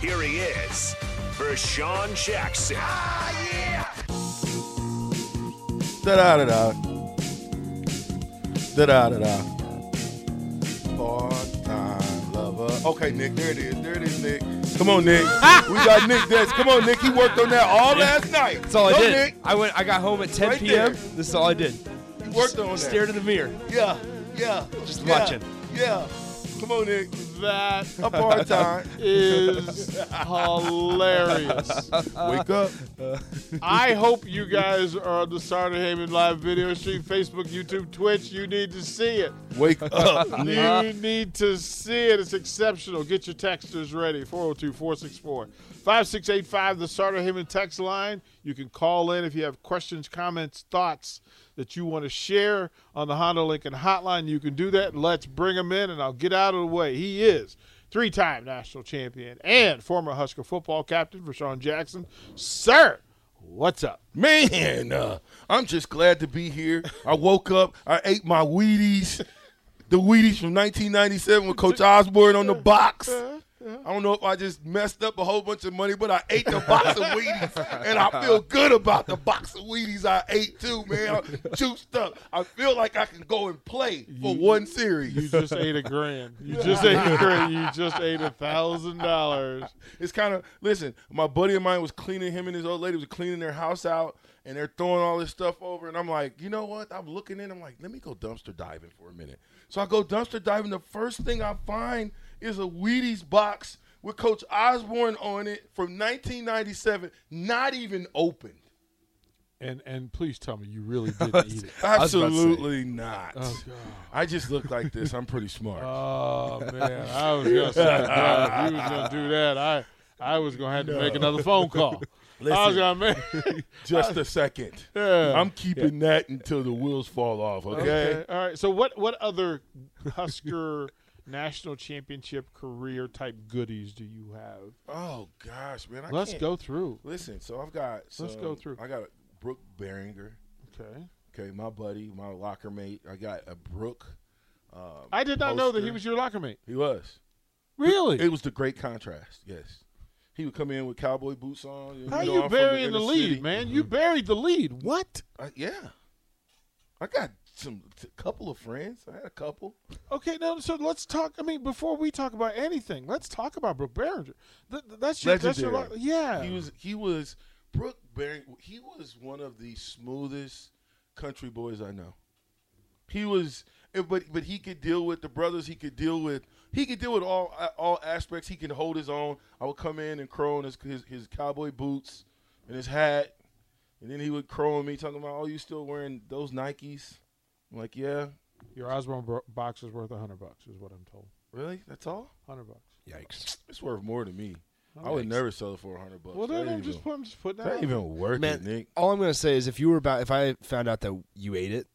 Here he is, Vershawn Jackson. Da da da da. Da da da da. Part-time lover. Okay, Nick, there it is. There it is, Nick. Come on, Nick. we got Nick Des. Come on, Nick. He worked on that all last night. That's all I Go, did. Nick. I went. I got home at 10 Right p.m. there. This is all I did. He worked on that. Stared in the mirror. Yeah, yeah. Just yeah, watching. Yeah. Come on, Nick. That A part-time. is hilarious. Wake up. I hope you guys are on the Sartor Hamann live video stream, Facebook, YouTube, Twitch. You need to see it. Wake up, You need to see it. It's exceptional. Get your texters ready. 402 464 5685, the Sartor Hamann text line. You can call in if you have questions, comments, thoughts that you want to share on the Honda Lincoln hotline. You can do that. Let's bring him in, and I'll get out of the way. He is three time national champion and former Husker football captain Sean Jackson. Sir, what's up? Man, uh, I'm just glad to be here. I woke up, I ate my Wheaties, the Wheaties from 1997 with Coach Osborne on the box. I don't know if I just messed up a whole bunch of money, but I ate the box of Wheaties, and I feel good about the box of Wheaties I ate too, man. I'm juiced up. I feel like I can go and play for one series. You just ate a grand. You just ate a grand. You just ate a thousand dollars. It's kind of listen. My buddy of mine was cleaning. Him and his old lady was cleaning their house out, and they're throwing all this stuff over. And I'm like, you know what? I'm looking in. I'm like, let me go dumpster diving for a minute. So I go dumpster diving. The first thing I find is a Wheaties box with Coach Osborne on it from 1997, not even opened. And and please tell me you really didn't eat it. Absolutely not. Oh. I just look like this. I'm pretty smart. Oh man, I was gonna say you was gonna do that. I I was gonna have to make another phone call. I was gonna make. just a second. Yeah. I'm keeping that until the wheels fall off. Okay. okay. All right. So what what other Husker national championship career type goodies do you have? Oh gosh, man! I Let's can't- go through. Listen, so I've got. Let's go through. I got a Brook Berringer. Okay. Okay, my buddy, my locker mate. I got a Brooke. Um, I did not know that he was your locker mate. He was. Really? It was the great contrast. Yes, he would come in with cowboy boots on. How know, you I'm burying the inner lead, city. man? You buried the lead. What? I- yeah, I got some a couple of friends. I had a couple. Okay, now so let's talk. I mean, before we talk about anything, let's talk about Brook Berringer. Th- th- that's your, that's your, Legendary. yeah. He was. He was. Brook Berringer. He was one of the smoothest country boys I know. He was, but but he could deal with the brothers. He could deal with he could deal with all all aspects. He can hold his own. I would come in and crow on his his, his cowboy boots and his hat, and then he would crow on me talking about, "Oh, you still wearing those Nikes?" I'm like, "Yeah, Your Osborne bro- box is worth a hundred bucks, is what I'm told. really? That's all? Hundred bucks. Yikes. It's worth more to me. I would never sell it for a hundred bucks. Well, That then I'm ain't just even, put, I'm just putting that. that ain't out. even worth Man, it, Nick. all I'm gonna say is if you were about, if I found out that you ate it,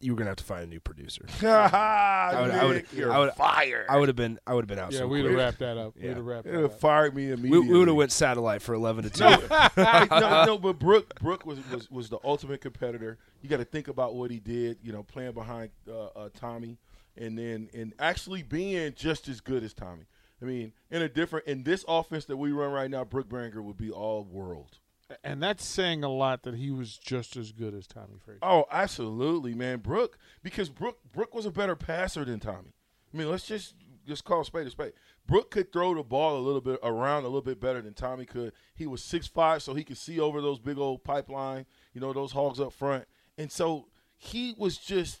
you were gonna have to find a new producer. I would- I would- you're I would- fired. I would have been, I would have been out. Yeah, so we'd have wrapped that up. Yeah. We'd have wrapped It that would have up. fired me immediately. we would have went satellite for eleven to two. Hey, no, no, but Brooke, Brooke was, was was the ultimate competitor. You got to think about what he did. You know, playing behind uh, uh, Tommy, and then and actually being just as good as Tommy. I mean, in a different in this offense that we run right now, Brook Berringer would be all world. And that's saying a lot that he was just as good as Tommie Frazier. Oh, absolutely, man, Brooke. Because Brooke Brooke was a better passer than Tommy. I mean, let's just just call spade a spade. Brooke could throw the ball a little bit around a little bit better than Tommy could. He was six five, so he could see over those big old pipeline, you know, those hogs up front. And so he was just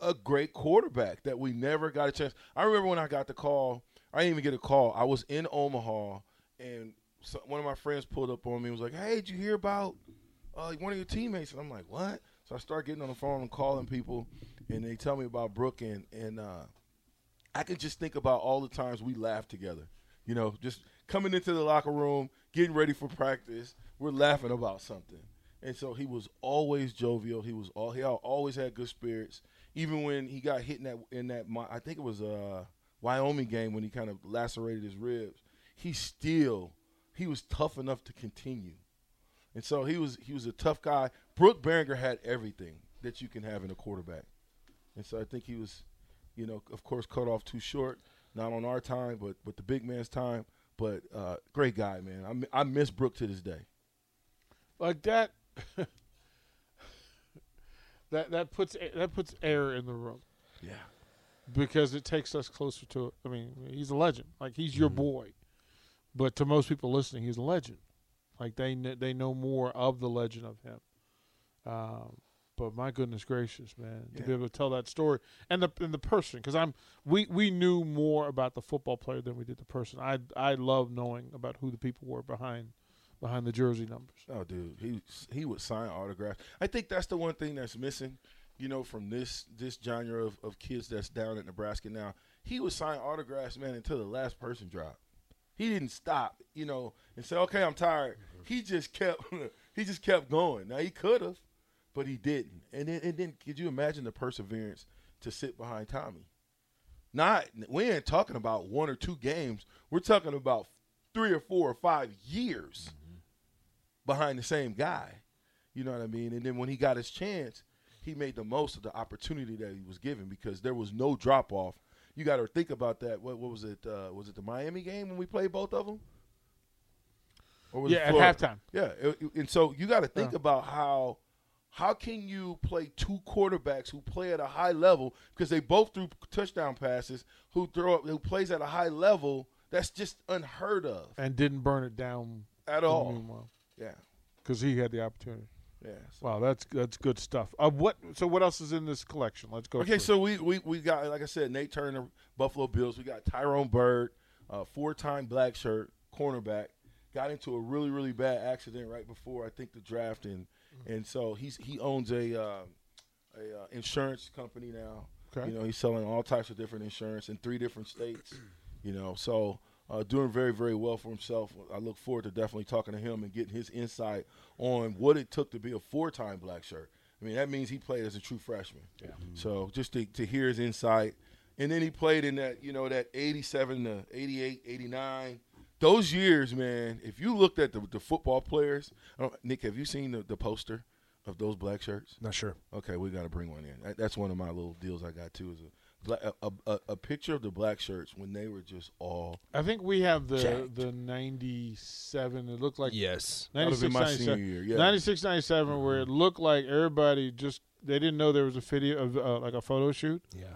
a great quarterback that we never got a chance. I remember when I got the call. I didn't even get a call. I was in Omaha, and so one of my friends pulled up on me and was like, "Hey, did you hear about uh, one of your teammates?" And I'm like, "What?" So I start getting on the phone and calling people, and they tell me about Brooke, and and uh, I can just think about all the times we laughed together. You know, just coming into the locker room, getting ready for practice, we're laughing about something. And so he was always jovial. He was all he always had good spirits. Even when he got hit in that in that I think it was a Wyoming game when he kind of lacerated his ribs. He still he was tough enough to continue. And so he was he was a tough guy. Brook Berringer had everything that you can have in a quarterback. And so I think he was, you know, of course, cut off too short. Not on our time, but but the big man's time. But uh, great guy, man. I, I miss Brooke to this day. like that. that that puts that puts air in the room Yeah. because it takes us closer to. I mean, he's a legend. Like he's your Mm-hmm. boy, but to most people listening, he's a legend. Like they kn- they know more of the legend of him. Um, but my goodness gracious, man, to be able to tell that story and the and the person, because I'm we we knew more about the football player than we did the person. I I love knowing about who the people were behind behind the jersey numbers. Oh, dude, he he would sign autographs. I think that's the one thing that's missing, you know, from this this genre of, of kids that's down at Nebraska now. He would sign autographs, man, until the last person dropped. He didn't stop, you know, and say, "Okay, I'm tired." Mm-hmm. He just kept he just kept going. Now he could have, but he didn't. And then and then could you imagine the perseverance to sit behind Tommy? Not we ain't talking about one or two games. We're talking about three or four or five years mm-hmm. behind the same guy. You know what I mean? And then when he got his chance, he made the most of the opportunity that he was given because there was no drop off. You got to think about that. What, what was it? Uh, was it the Miami game when we played both of them? Or was it Yeah, at halftime. Yeah, and so you got to think Yeah. about how how can you play two quarterbacks who play at a high level because they both threw touchdown passes who throw who plays at a high level that's just unheard of and didn't burn it down at all. meanwhile Yeah, because he had the opportunity. Yeah. So- Wow, that's that's good stuff. Uh, what? So what else is in this collection? Let's go. Okay, so we, we we got like I said, Nate Turner, Buffalo Bills. We got Tyrone Byrd, uh, four-time black shirt cornerback. Got into a really really bad accident right before I think the draft, and and so he's he owns a uh, a uh, insurance company now. Okay. You know, he's selling all types of different insurance in three different states. You know, so uh, doing very very well for himself. I look forward to definitely talking to him and getting his insight on what it took to be a four-time black shirt. I mean, that means he played as a true freshman. Yeah. So just to, to hear his insight. And then he played in that, you know, that 87 to 88, 89. Those years, man, if you looked at the, the football players, I don't, Nick, have you seen the, the poster of those black shirts? Not sure. Okay, we got to bring one in. That, that's one of my little deals I got too. Is a, black, a, a, a picture of the black shirts when they were just all. I think we have the Jacked. the '97. It looked like Yes. That would've 96, been my 97, yeah. 96, 97, where it looked like everybody just they didn't know there was a video of uh, like a photo shoot, Yeah.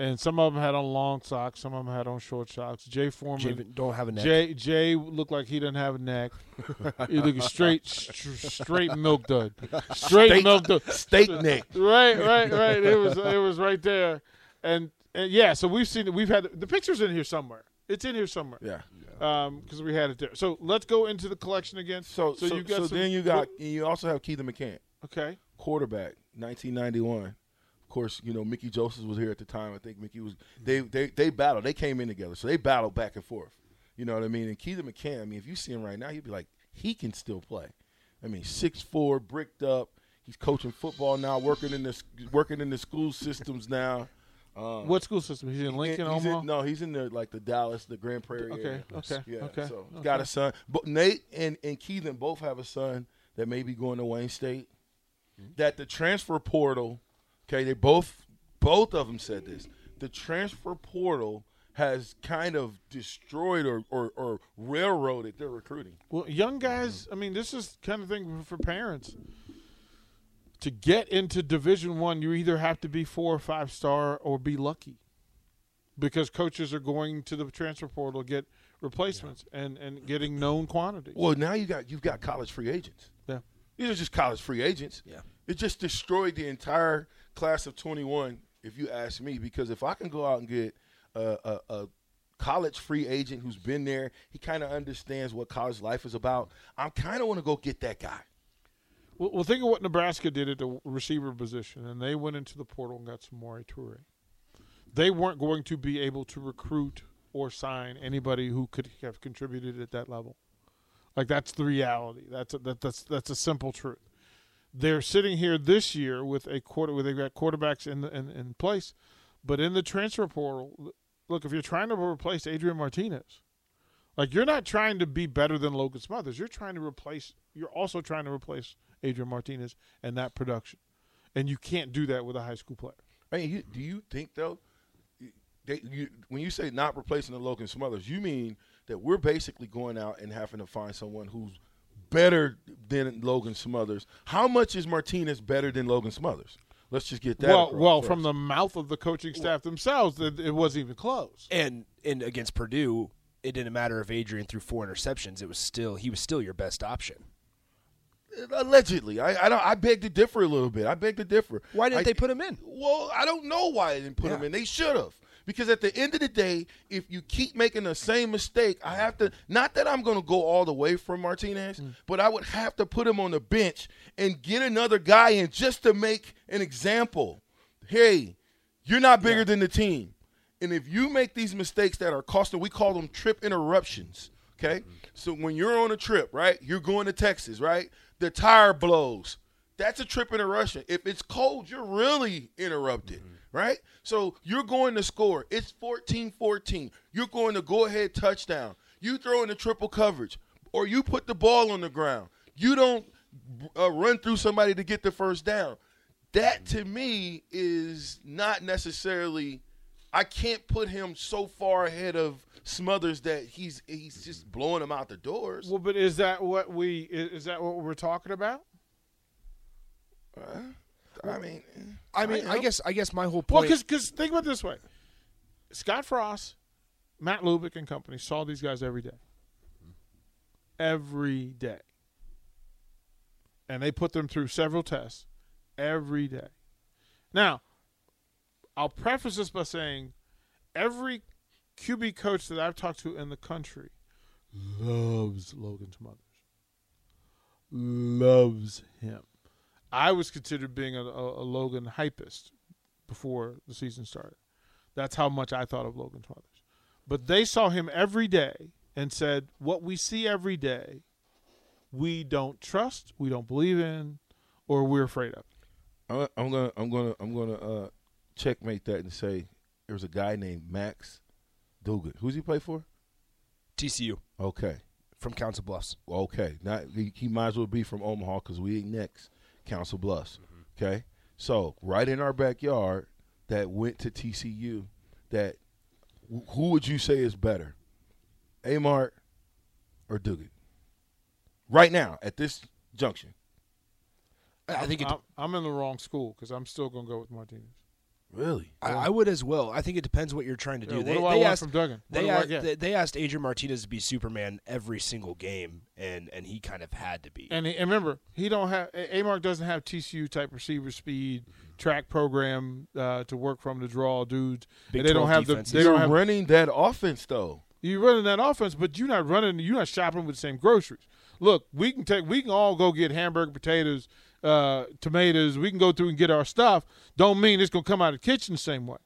and some of them had on long socks, some of them had on short socks. Jay Foreman. Jay don't have a neck. Jay Jay looked like he didn't have a neck. he looked straight str- straight milk dud. Straight Steak- milk dud. Steak neck. Right, right, right. It was it was right there, and, and yeah. So we've seen it. We've had the pictures in here somewhere. It's in here somewhere. Yeah. Um, because we had it there. So let's go into the collection again. So, so, you got so some- then you got, and you also have Keithen McCant. okay. quarterback, 1991. Of course, you know Mickey Joseph was here at the time. I think Mickey was. They they they battled. They came in together, so they battled back and forth. You know what I mean? And Keithen McCant. I mean, if you see him right now, you'd be like, he can still play. I mean, six four, bricked up. He's coaching football now, working in the working in the school systems now. Um, What school system? He's in Lincoln, he's Omaha. in, no, he's in the like the Dallas, the Grand Prairie. okay, area. okay, Yeah. okay. So okay. got a son. But Nate and and Keithen both have a son that may be going to Wayne State. That the transfer portal, okay, they both both of them said this. The transfer portal has kind of destroyed or, or, or railroaded their recruiting. Well, young guys. I mean, this is kind of thing for parents. To get into Division One, you either have to be four or five star or be lucky, because coaches are going to the transfer portal get replacements and and getting known quantities. Well, now you got you've got college free agents. Yeah. These are just college free agents. Yeah. It just destroyed the entire class of 21, if you ask me, because if I can go out and get a, a, a college free agent who's been there, he kind of understands what college life is about. I kind of want to go get that guy. Well, well, think of what Nebraska did at the receiver position, and they went into the portal and got Samori Toure. They weren't going to be able to recruit or sign anybody who could have contributed at that level. Like that's the reality. That's a, that, that's that's a simple truth. They're sitting here this year with a quarter where they've got quarterbacks in, in in place, but in the transfer portal, look if you're trying to replace Adrian Martinez, like you're not trying to be better than Logan Smothers. You're trying to replace. You're also trying to replace Adrian Martinez and that production, and you can't do that with a high school player. I mean, you, do you think though, they, you, when you say not replacing the Logan Smothers, you mean that we're basically going out and having to find someone who's better than Logan Smothers? How much is Martinez better than Logan Smothers? Let's just get that. well, well, first. from the mouth of the coaching staff themselves, it, it wasn't even close. And and against Purdue, it didn't matter if Adrian threw four interceptions. It was still he was still your best option. Allegedly, I I, don't, I beg to differ a little bit. I beg to differ. Why didn't I- they put him in? Well, I don't know why they didn't put him in. They should have. Because at the end of the day, if you keep making the same mistake, I have to. Not that I'm going to go all the way from Martinez, Mm. but I would have to put him on the bench and get another guy in just to make an example. Hey, you're not bigger than the team, and if you make these mistakes that are costing, we call them trip interruptions. Okay, Mm-hmm. so when you're on a trip, right? You're going to Texas, right? The tire blows. That's a trip interruption. If it's cold, you're really interrupted, Mm-hmm. right? So you're going to score. It's 14-14. You're going to go ahead touchdown. You throw in the triple coverage, or you put the ball on the ground. You don't uh, run through somebody to get the first down. That to me is not necessarily. I can't put him so far ahead of Smothers that he's he's just blowing them out the doors. Well, but is that what we is is that what we're talking about? Eh, I mean, I mean, I am. guess I guess my whole point. Well, point. because think about it this way: Scott Frost, Matt Lubick, and company saw these guys every day, every day, and they put them through several tests every day. Now, I'll preface this by saying, every QB coach that I've talked to in the country loves Logan Smothers, loves him. I was considered being a, a, a Logan hypist before the season started. That's how much I thought of Logan Smothers. But they saw him every day and said, "What we see every day, we don't trust, we don't believe in, or we're afraid of." I'm gonna I'm gonna I'm gonna uh, checkmate that and say there was a guy named Max Duggan. Who's he play for? TCU Okay, from Council Bluffs. okay. Not he, he might as well be from Omaha because we ain't next. Council Bluffs. Mm-hmm. Okay, so right in our backyard that went to TCU. That who would you say is better, Amart or Duggan? Right now at this junction. I think it, I'm, I'm in the wrong school because I'm still going to go with Martinez. Really? I, I would as well. I think it depends what you're trying to do. Yeah, what they, do I they want asked, from Duggan? They do I asked, get? they, they asked Adrian Martinez to be Superman every single game, and and he kind of had to be. And, he, and remember, he don't have Amark doesn't have TCU type receiver speed track program uh, to work from to draw dudes. Big and they don't 12 have the they You're don't have running that offense though. You're running that offense, but you're not running. You're not shopping with the same groceries. Look, we can take. We can all go get hamburger, potatoes, uh, tomatoes. We can go through and get our stuff. Don't mean it's gonna come out of the kitchen the same way.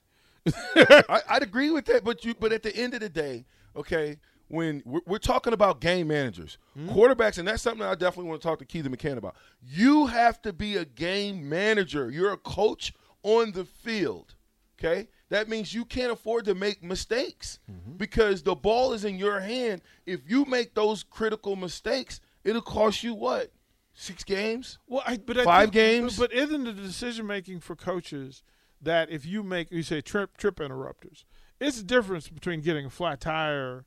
I, I'd agree with that, but you but at the end of the day, okay, when we're, we're talking about game managers, quarterbacks, and that's something I definitely want to talk to Keithen McCant about. You have to be a game manager. You're a coach on the field. Okay, that means you can't afford to make mistakes because the ball is in your hand. If you make those critical mistakes, it'll cost you what six games. Well, I, but I Five think- games? But, but isn't the decision making for coaches that if you make you say trip trip interrupters, it's the difference between getting a flat tire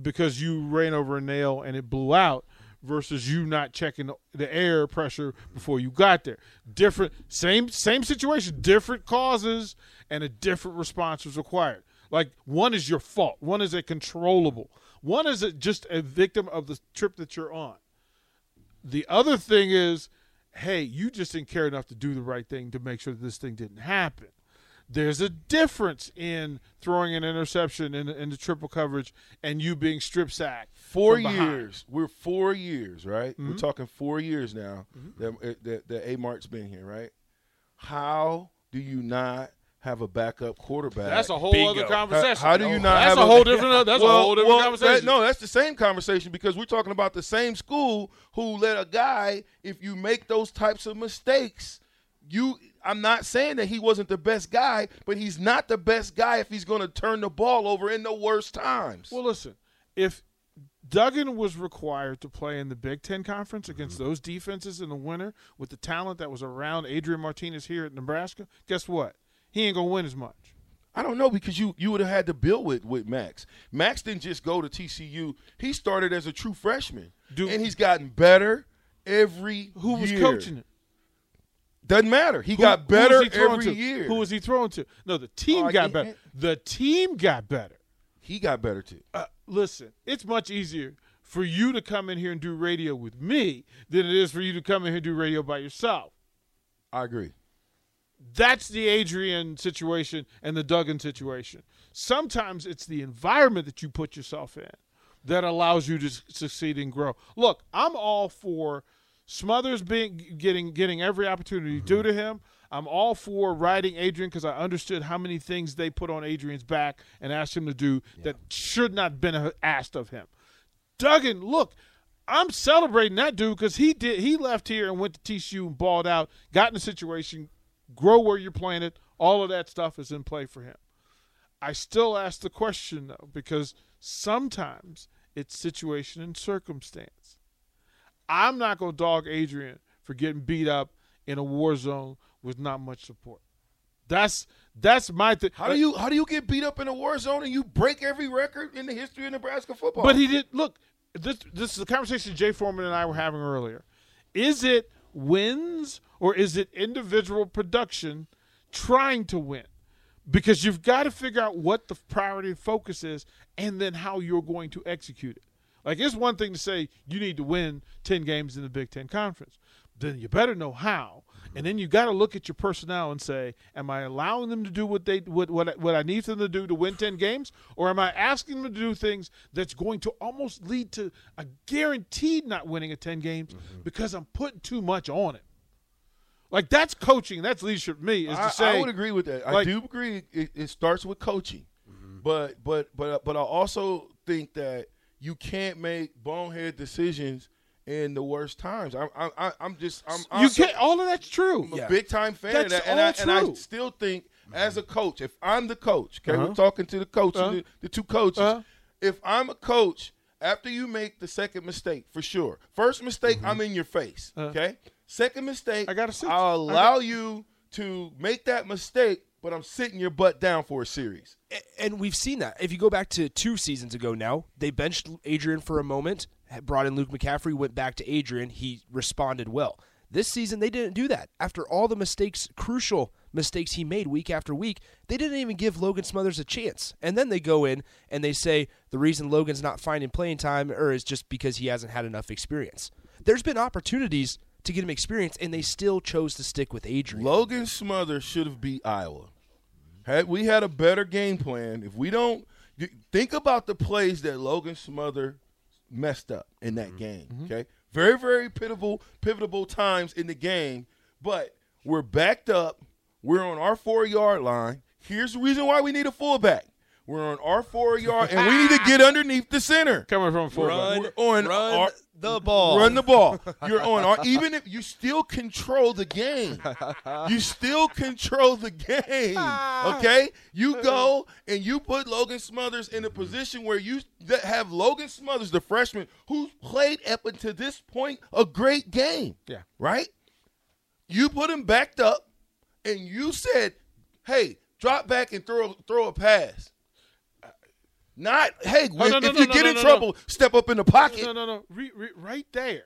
because you ran over a nail and it blew out versus you not checking the- air pressure before you got there. Different same same situation, different causes and a different response is required. Like one is your fault, one is a controllable. One is a, just a victim of the trip that you're on. The other thing is, hey, you just didn't care enough to do the right thing to make sure that this thing didn't happen. There's a difference in throwing an interception in, in the triple coverage and you being strip sacked. Four years. We're four years, right? We're mm-hmm. talking four years now mm-hmm. that, that that A Mart's been here, right? How do you not have a backup quarterback. That's a whole Bingo. other conversation. how do you not That's have a a- whole different. That's a whole different well, conversation. that- no, that's the same conversation because we're talking about the same school who let a guy. If you make those types of mistakes, you. I'm not saying that he wasn't the best guy, but he's not the best guy if he's going to turn the ball over in the worst times. Well, listen, if Duggan was required to play in the Big Ten Conference against Mm-hmm. those defenses in the winter with the talent that was around Adrian Martinez here at Nebraska, guess what? He ain't gonna win as much. I don't know because you you would have had to build with with Max. Max didn't just go to TCU. He started as a true freshman, Dude. and he's gotten better every. Who was year. coaching it? Doesn't matter. He Who- got better he every to? year. Who was he throwing to? No, the team Oh, got better. The team got better. he got better too. Uh, listen, it's much easier for you to come in here and do radio with me than it is for you to come in here and do radio by yourself. I agree. That's the Adrian situation and the Duggan situation. Sometimes it's the environment that you put yourself in that allows you to succeed and grow. Look, I'm all for Smothers being getting getting every opportunity due mm-hmm. to him. I'm all for riding Adrian because I understood how many things they put on Adrian's back and asked him to do that should not have been uh, asked of him. Duggan, look, I'm celebrating that dude because he did. He left here and went to TCU and balled out, got in a situation, grow where you're planted. All of that stuff is in play for him. I still ask the question though because sometimes it's situation and circumstance. I'm not gonna dog Adrian for getting beat up in a war zone with not much support. That's that's my thing. How do you how do you get beat up in a war zone and you break every record in the history of Nebraska football? But he did look. This this is a conversation Jay Foreman and I were having earlier. Is it wins or is it individual production trying to win? Because you've got to figure out what the priority and focus is, and then how you're going to execute it. Like it's one thing to say you need to win ten games in the Big Ten Conference, then you better know how. And then you got to look at your personnel and say, am I allowing them to do what they what what I- what I need them to do to win ten games, or am I asking them to do things that's going to almost lead to a guaranteed not winning a ten games mm-hmm. because I'm putting too much on it. Like that's coaching, that's leadership. To me is I, to say I would agree with that. I do agree. It, it starts with coaching, mm-hmm. but but but but I also think that you can't make bonehead decisions in the worst times. I'm I, I, I'm just I'm, I'm you can't. All of that's true. I'm a Yeah. big time fan That's of that, and all I, and I still think as a coach, if I'm the coach, okay, Uh-huh. we're talking to the coach, Uh-huh. the, the two coaches. Uh-huh. If I'm a coach, after you make the second mistake, for sure. First mistake, Mm-hmm. I'm in your face. Okay. Second mistake, I gotta sit- I'll I allow you to make that mistake, but I'm sitting your butt down for a series. And we've seen that. If you go back to two seasons ago now, they benched Adrian for a moment, had brought in Luke McCaffrey, went back to Adrian. He responded well. This season, they didn't do that. After all the mistakes, crucial mistakes he made week after week, they didn't even give Logan Smothers a chance. And then they go in and they say the reason Logan's not finding playing time or is just because he hasn't had enough experience. There's been opportunities to get him experience, and they still chose to stick with Adrian. Logan Smothers should have beat Iowa. Had we had a better game plan, if we don't think about the plays that Logan Smother messed up in that mm-hmm. game. Mm-hmm. Okay, very very pivotal pivotal times in the game, but we're backed up. We're on our four yard line. Here's the reason why we need a fullback. We're on our four yard, and we need to get underneath the center. Coming from fullback. We're on run our- the ball. Run the ball. You're on. Even if you still control the game, you still control the game. Okay, you go and you put Logan Smothers in a position where you have Logan Smothers, the freshman, who played up until this point a great game. Yeah. Right. You put him backed up, and you said, "Hey, drop back and throw throw a pass." Not, hey, Oh, no, if no, you no, get no, in no, no. trouble, step up in the pocket. No, no, no. Re, re, right there.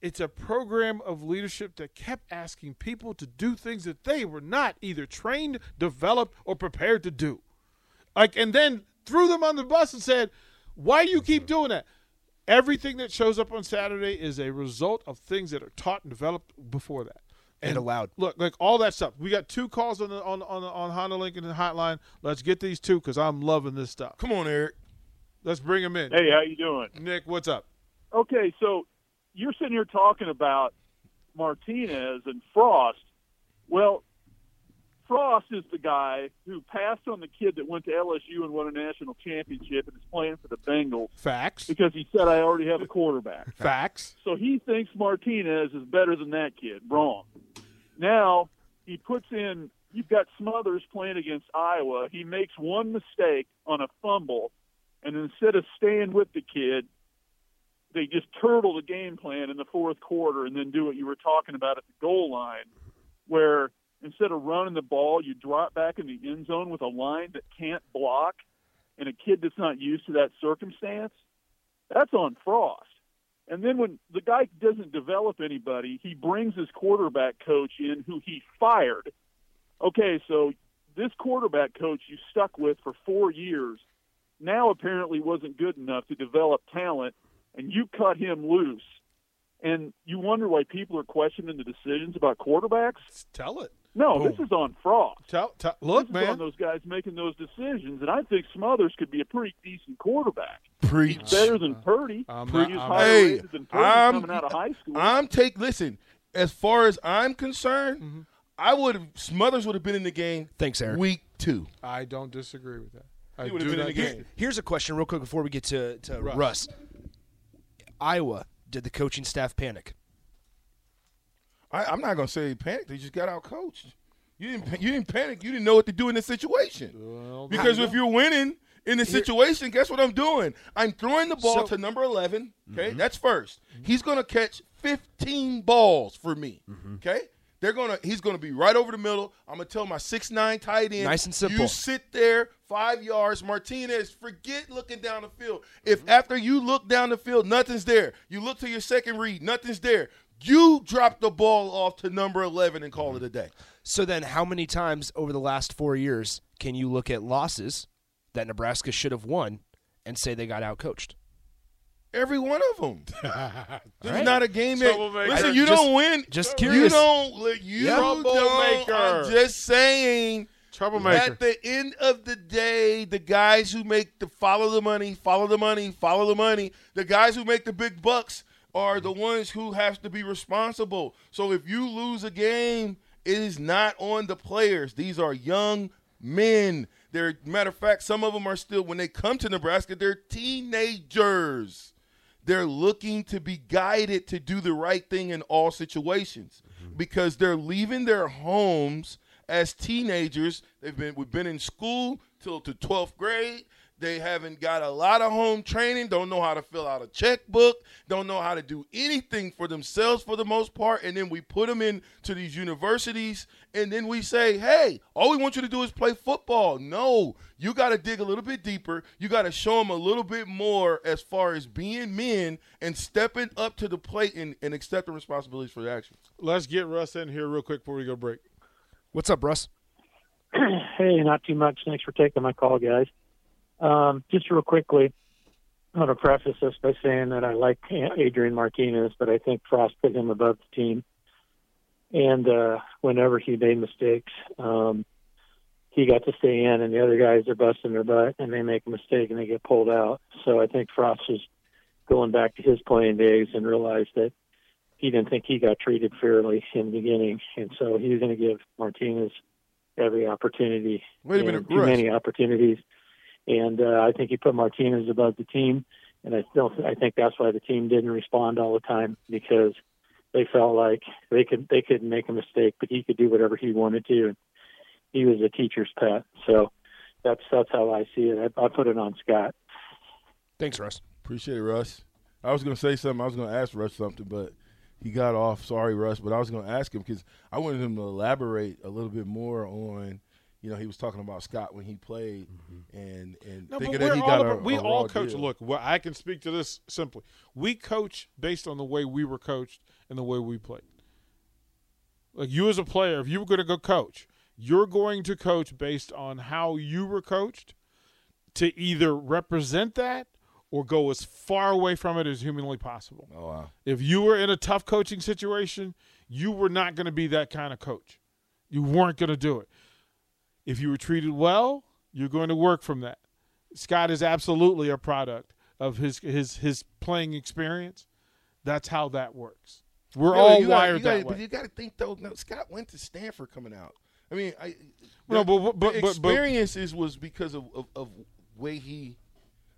It's a program of leadership that kept asking people to do things that they were not either trained, developed, or prepared to do. Like, and then threw them on the bus and said, "Why do you keep doing that?" Everything that shows up on Saturday is a result of things that are taught and developed before that. And allowed. Look, like all that stuff. We got two calls on the on on on Honda Lincoln hotline. Let's get these two because I'm loving this stuff. Come on, Eric. Let's bring them in. Hey, how you doing? Nick, what's up? Okay, so you're sitting here talking about Martinez and Frost. Well, Frost is the guy who passed on the kid that went to LSU and won a national championship and is playing for the Bengals Facts. because he said I already have a quarterback. Facts. So he thinks Martinez is better than that kid. Wrong. Now he puts in. You've got Smothers playing against Iowa. He makes one mistake on a fumble, and instead of staying with the kid, they just turtle the game plan in the fourth quarter and then do what you were talking about at the goal line, where instead of running the ball, you drop back in the end zone with a line that can't block and a kid that's not used to that circumstance. That's on Frost. And then when the guy doesn't develop anybody, he brings his quarterback coach in who he fired. Okay, so this quarterback coach you stuck with for four years now apparently wasn't good enough to develop talent, and you cut him loose. And you wonder why people are questioning the decisions about quarterbacks? Tell it. No, Boom. this is on Frost. Tell, tell look, this is on those guys making those decisions, and I think Smothers could be a pretty decent quarterback. Preach. He's better than Purdy. I'm Purdy not- is I'm- higher Hey, rated than Purdy I'm- coming out of high school. I'm take listen. As far as I'm concerned, Mm-hmm. I would Smothers would have been in the game. Thanks, Eric. Week two. I don't disagree with that. I He would have been in the game. Here's a question, real quick, before we get to, to Russ. Russ. Iowa, did the coaching staff panic? I, I'm not gonna say panic. They just got out coached. You didn't. You didn't panic. You didn't know what to do in this situation. Well, Because if you're winning in the situation, guess what I'm doing? I'm throwing the ball So- to number 11. Okay, mm-hmm. that's 1st He's gonna catch 15 balls for me. Mm-hmm. Okay. They're gonna. He's gonna be right over the middle. I'm gonna tell my six nine tight end. Nice and simple. You sit there five yards. Martinez, forget looking down the field. If mm-hmm. after you look down the field, nothing's there. You look to your second read, nothing's there. You drop the ball off to number 11 and call it a day. So then, how many times over the last four years can you look at losses that Nebraska should have won and say they got outcoached? Every one of them. This right. is not a game that. Troublemaker. Listen, you Just- don't win. just curious. You don't. You Yeah. don't. I'm just saying. Troublemaker. At the end of the day, the guys who make the follow the money, follow the money, follow the money, the guys who make the big bucks are the ones who have to be responsible. So if you lose a game, it is not on the players. These are young men. They're matter of fact, some of them are still when they come to Nebraska, they're teenagers. They're looking to be guided to do the right thing in all situations mm-hmm. because they're leaving their homes as teenagers. They've been we've been in school till to 12th grade. They haven't got a lot of home training, don't know how to fill out a checkbook, don't know how to do anything for themselves for the most part. And then we put them into these universities, and then we say, hey, all we want you to do is play football. No, you got to dig a little bit deeper. You got to show them a little bit more as far as being men and stepping up to the plate and, and accepting responsibilities for their actions. Let's get Russ in here real quick before we go break. What's up, Russ? Hey, not too much. Thanks for taking my call, guys. Um, just real quickly, I want to preface this by saying that I like Adrian Martinez, but I think Frost put him above the team. And uh, whenever he made mistakes, um, he got to stay in, and the other guys are busting their butt, and they make a mistake and they get pulled out. So I think Frost was going back to his playing days and realized that he didn't think he got treated fairly in the beginning, and so he's going to give Martinez every opportunity. Wait a minute, too Russ. many opportunities, and uh, I think he put Martinez above the team, and I still I think that's why the team didn't respond all the time because they felt like they could they couldn't make a mistake, but he could do whatever he wanted to, and he was a teacher's pet. So that's that's how I see it. I, I put it on Scott. Thanks, Russ. Appreciate it, Russ. I was going to say something. I was going to ask Russ something, but he got off. Sorry, Russ. But I was going to ask him because I wanted him to elaborate a little bit more on. You know, he was talking about Scott when he played, mm-hmm. and and No, thinking that we're he all got about- a, we a all coach. deal. Look, well, I can speak to this simply. We coach based on the way we were coached and the way we played. Like you as a player, if you were going to go coach, you're going to coach based on how you were coached to either represent that or go as far away from it as humanly possible. Oh wow. If you were in a tough coaching situation, you were not going to be that kind of coach. You weren't going to do it. If you were treated well, you're going to work from that. Scott is absolutely a product of his his his playing experience. That's how that works. We're Yeah, all you gotta- wired you gotta- that But you got to think though. No, Scott went to Stanford coming out. I mean, I No, but- but- but- the but- experiences was because of, of of way he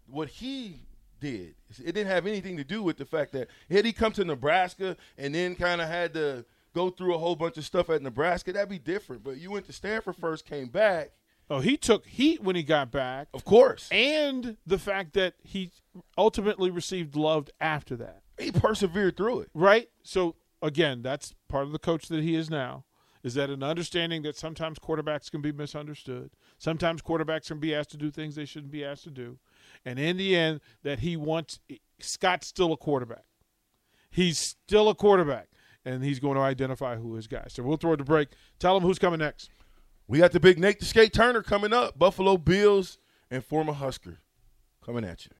what he did. It didn't have anything to do with the fact that had he come to Nebraska and then kind of had to go through a whole bunch of stuff at Nebraska, that'd be different. But you went to Stanford first, came back, Oh, he took heat when he got back, of course. and the fact that he ultimately received love after that. He persevered through it. Right? So again, that's part of the coach that he is now. Is that an understanding that sometimes quarterbacks can be misunderstood? Sometimes quarterbacks can be asked to do things they shouldn't be asked to do. And in the end, that he wants Scott's still a quarterback. He's still a quarterback. And he's going to identify who his guy. So we'll throw it to break. Tell him who's coming next. We got the big Nate the Skate Turner coming up. Buffalo Bills and former Husker coming at you.